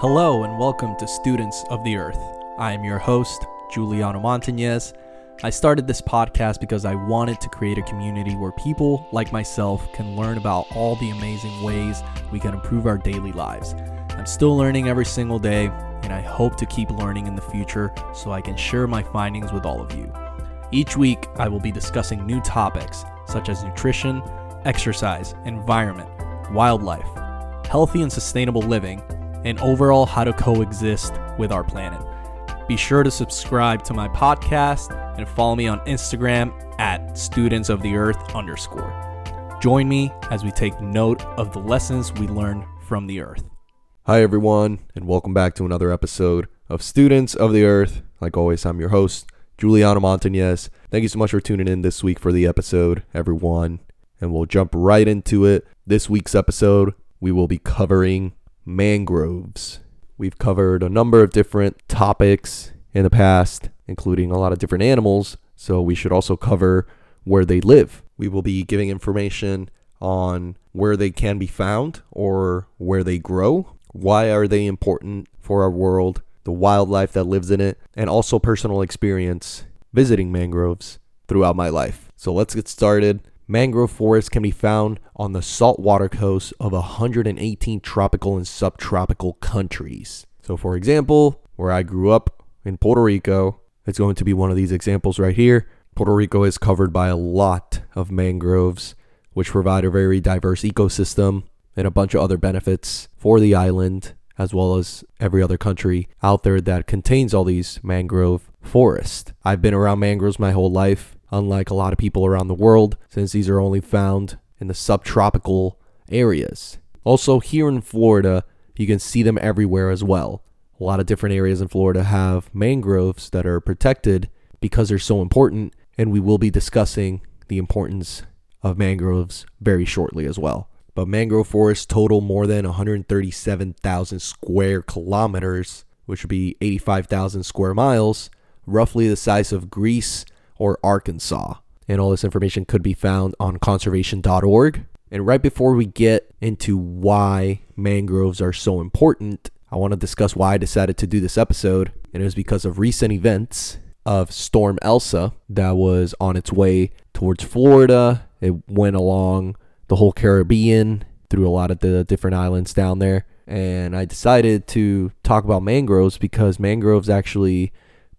Hello and welcome to Students of the Earth. I am your host, Giuliano Montañez. I started this podcast because I wanted to create a community where people like myself can learn about all the amazing ways we can improve our daily lives. I'm still learning every single day, and I hope to keep learning in the future so I can share my findings with all of you. Each week, I will be discussing new topics such as nutrition, exercise, environment, wildlife, healthy and sustainable living, and overall how to coexist with our planet. Be sure to subscribe to my podcast and follow me on Instagram at students of the earth underscore. Join me as we take note of the lessons we learn from the earth. Hi, everyone, and welcome back to another episode of Students of the Earth. Like always, I'm your host, Giuliano Montañez. Thank you so much for tuning in this week for the episode, everyone. And we'll jump right into it. This week's episode, we will be covering mangroves. We've covered a number of different topics in the past, including a lot of different animals, so we should also cover where they live. We will be giving information on where they can be found or where they grow, why are they important for our world, the wildlife that lives in it, and also personal experience visiting mangroves throughout my life. So let's get started. Mangrove forests can be found on the saltwater coast of 118 tropical and subtropical countries. So, for example, where I grew up in Puerto Rico, it's going to be one of these examples right here. Puerto Rico is covered by a lot of mangroves, which provide a very diverse ecosystem and a bunch of other benefits for the island, as well as every other country out there that contains all these mangrove forests. I've been around mangroves my whole life unlike a lot of people around the world, since these are only found in the subtropical areas. Also, here in Florida, you can see them everywhere as well. A lot of different areas in Florida have mangroves that are protected because they're so important, and we will be discussing the importance of mangroves very shortly as well. But mangrove forests total more than 137,000 square kilometers, which would be 85,000 square miles, roughly the size of Greece or Arkansas. And all this information could be found on conservation.org. And right before we get into why mangroves are so important, I want to discuss why I decided to do this episode. And it was because of recent events of Storm Elsa that was on its way towards Florida. It went along the whole Caribbean through a lot of the different islands down there. And I decided to talk about mangroves because mangroves actually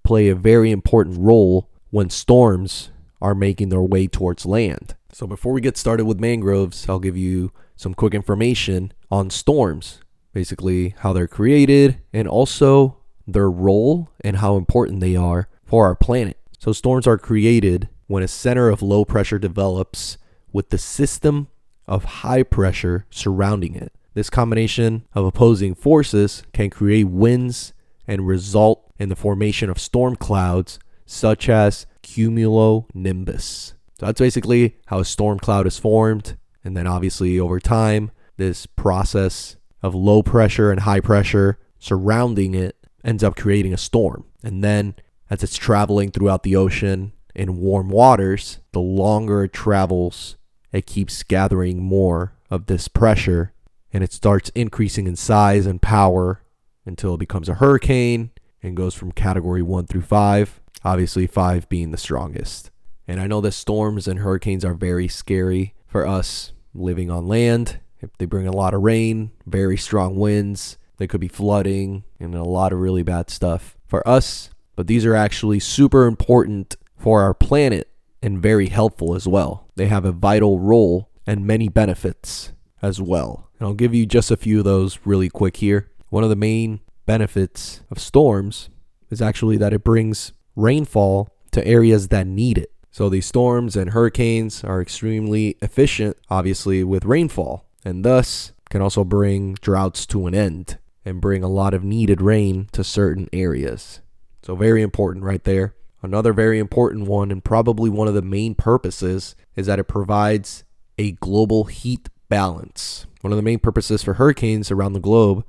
play a very important role when storms are making their way towards land. So, before we get started with mangroves, I'll give you some quick information on storms basically, how they're created and also their role and how important they are for our planet. So, storms are created when a center of low pressure develops with the system of high pressure surrounding it. This combination of opposing forces can create winds and result in the formation of storm clouds such as cumulonimbus. So that's basically how a storm cloud is formed. And then obviously over time, this process of low pressure and high pressure surrounding it ends up creating a storm. And then as it's traveling throughout the ocean in warm waters, the longer it travels, it keeps gathering more of this pressure and it starts increasing in size and power until it becomes a hurricane and goes from category 1 through 5 obviously, five being the strongest. And I know that storms and hurricanes are very scary for us living on land. If they bring a lot of rain, very strong winds, they could be flooding and a lot of really bad stuff for us. But these are actually super important for our planet and very helpful as well. They have a vital role and many benefits as well. And I'll give you just a few of those really quick here. One of the main benefits of storms is actually that it brings rainfall to areas that need it. So these storms and hurricanes are extremely efficient, obviously, with rainfall, and thus can also bring droughts to an end and bring a lot of needed rain to certain areas. So, very important right there. Another very important one, and probably one of the main purposes, is that it provides a global heat balance. One of the main purposes for hurricanes around the globe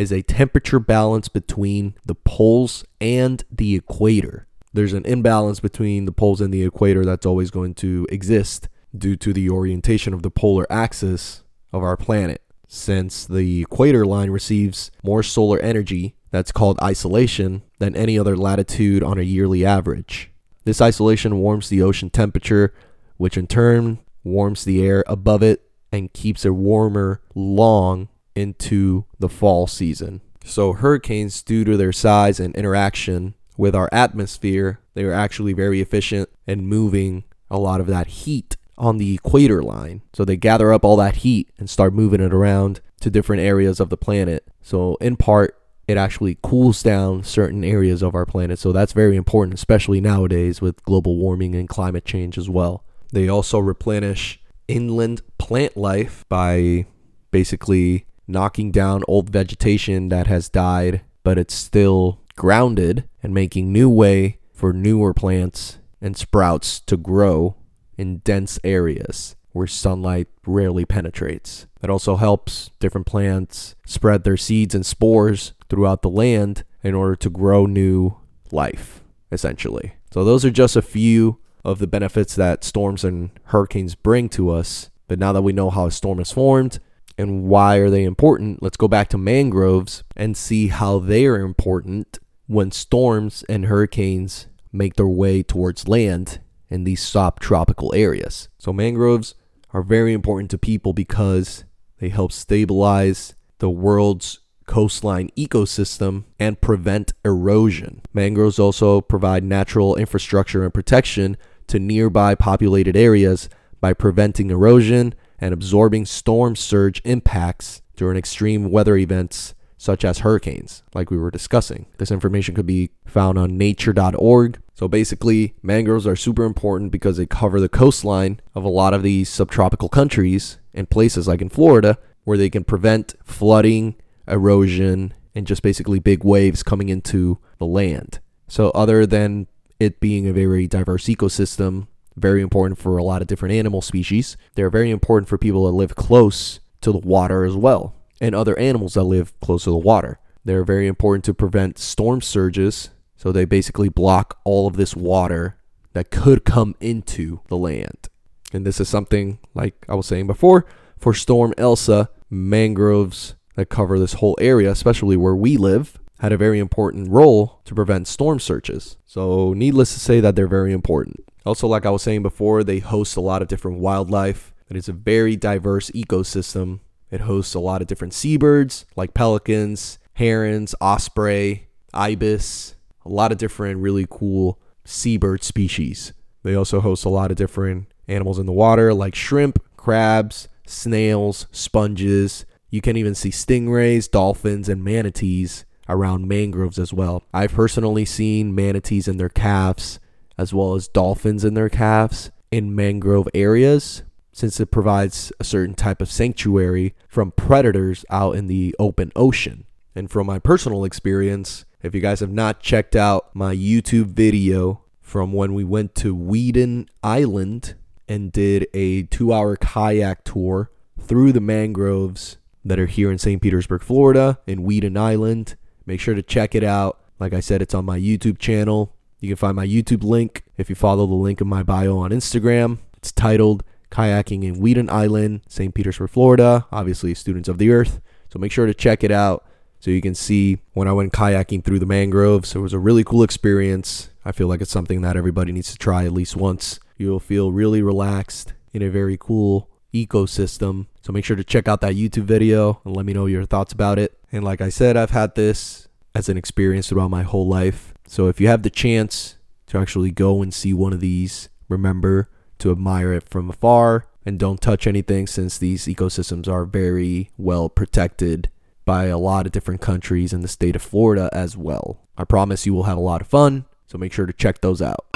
is a temperature balance between the poles and the equator. There's an imbalance between the poles and the equator that's always going to exist due to the orientation of the polar axis of our planet. since the equator line receives more solar energy, that's called insolation, than any other latitude on a yearly average. This insolation warms the ocean temperature, which in turn warms the air above it and keeps it warmer long into the fall season. So, hurricanes, due to their size and interaction with our atmosphere, they are actually very efficient in moving a lot of that heat on the equator line. So they gather up all that heat and start moving it around to different areas of the planet. So, in part, it actually cools down certain areas of our planet. So, that's very important, especially nowadays with global warming and climate change as well. They also replenish inland plant life by basically knocking down old vegetation that has died, but it's still grounded and making new way for newer plants and sprouts to grow in dense areas where sunlight rarely penetrates. It also helps different plants spread their seeds and spores throughout the land in order to grow new life, essentially. So, those are just a few of the benefits that storms and hurricanes bring to us. But now that we know how a storm is formed and why are they important, let's go back to mangroves and see how they are important when storms and hurricanes make their way towards land in these subtropical areas. So, mangroves are very important to people because they help stabilize the world's coastline ecosystem and prevent erosion. Mangroves also provide natural infrastructure and protection to nearby populated areas by preventing erosion and absorbing storm surge impacts during extreme weather events such as hurricanes, like we were discussing. This information could be found on nature.org. So basically, mangroves are super important because they cover the coastline of a lot of these subtropical countries and places like in Florida where they can prevent flooding, erosion, and just basically big waves coming into the land. So, other than it being a very diverse ecosystem, very important for a lot of different animal species, they're very important for people that live close to the water as well and other animals that live close to the water. They're very important to prevent storm surges, so they basically block all of this water that could come into the land. And this is something, like I was saying before, for Storm Elsa, mangroves that cover this whole area, especially where we live, had a very important role to prevent storm surges. So, needless to say that they're very important. Also, like I was saying before, they host a lot of different wildlife. It is a very diverse ecosystem it hosts a lot of different seabirds like pelicans, herons, osprey, ibis, a lot of different really cool seabird species. They also host a lot of different animals in the water like shrimp, crabs, snails, sponges. You can even see stingrays, dolphins, and manatees around mangroves as well. I've personally seen manatees in their calves as well as dolphins in their calves in mangrove areas since it provides a certain type of sanctuary from predators out in the open ocean. And from my personal experience, if you guys have not checked out my YouTube video from when we went to Weedon Island and did a two hour kayak tour through the mangroves that are here in St. Petersburg, Florida, in Weedon Island, make sure to check it out. Like I said, it's on my YouTube channel. You can find my YouTube link if you follow the link in my bio on Instagram. It's titled kayaking in Weedon Island, St. Petersburg, Florida. Obviously, students of the earth. So make sure to check it out so you can see when I went kayaking through the mangroves. It was a really cool experience. I feel like it's something that everybody needs to try at least once. You'll feel really relaxed in a very cool ecosystem. So make sure to check out that YouTube video and let me know your thoughts about it. And like I said, I've had this as an experience throughout my whole life. So if you have the chance to actually go and see one of these, remember to admire it from afar and don't touch anything since these ecosystems are very well protected by a lot of different countries in the state of Florida as well. I promise you will have a lot of fun, so make sure to check those out.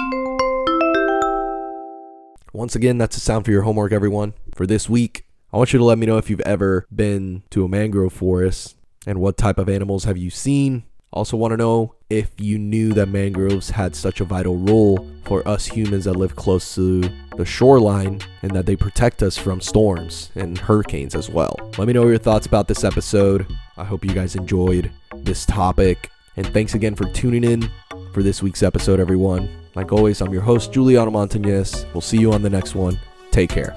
Once again, that's a sound for your homework, everyone. For this week, I want you to let me know if you've ever been to a mangrove forest and what type of animals have you seen also, want to know if you knew that mangroves had such a vital role for us humans that live close to the shoreline and that they protect us from storms and hurricanes as well. Let me know your thoughts about this episode. I hope you guys enjoyed this topic. And thanks again for tuning in for this week's episode, everyone. Like always, I'm your host, Giuliano Montañez. We'll see you on the next one. Take care.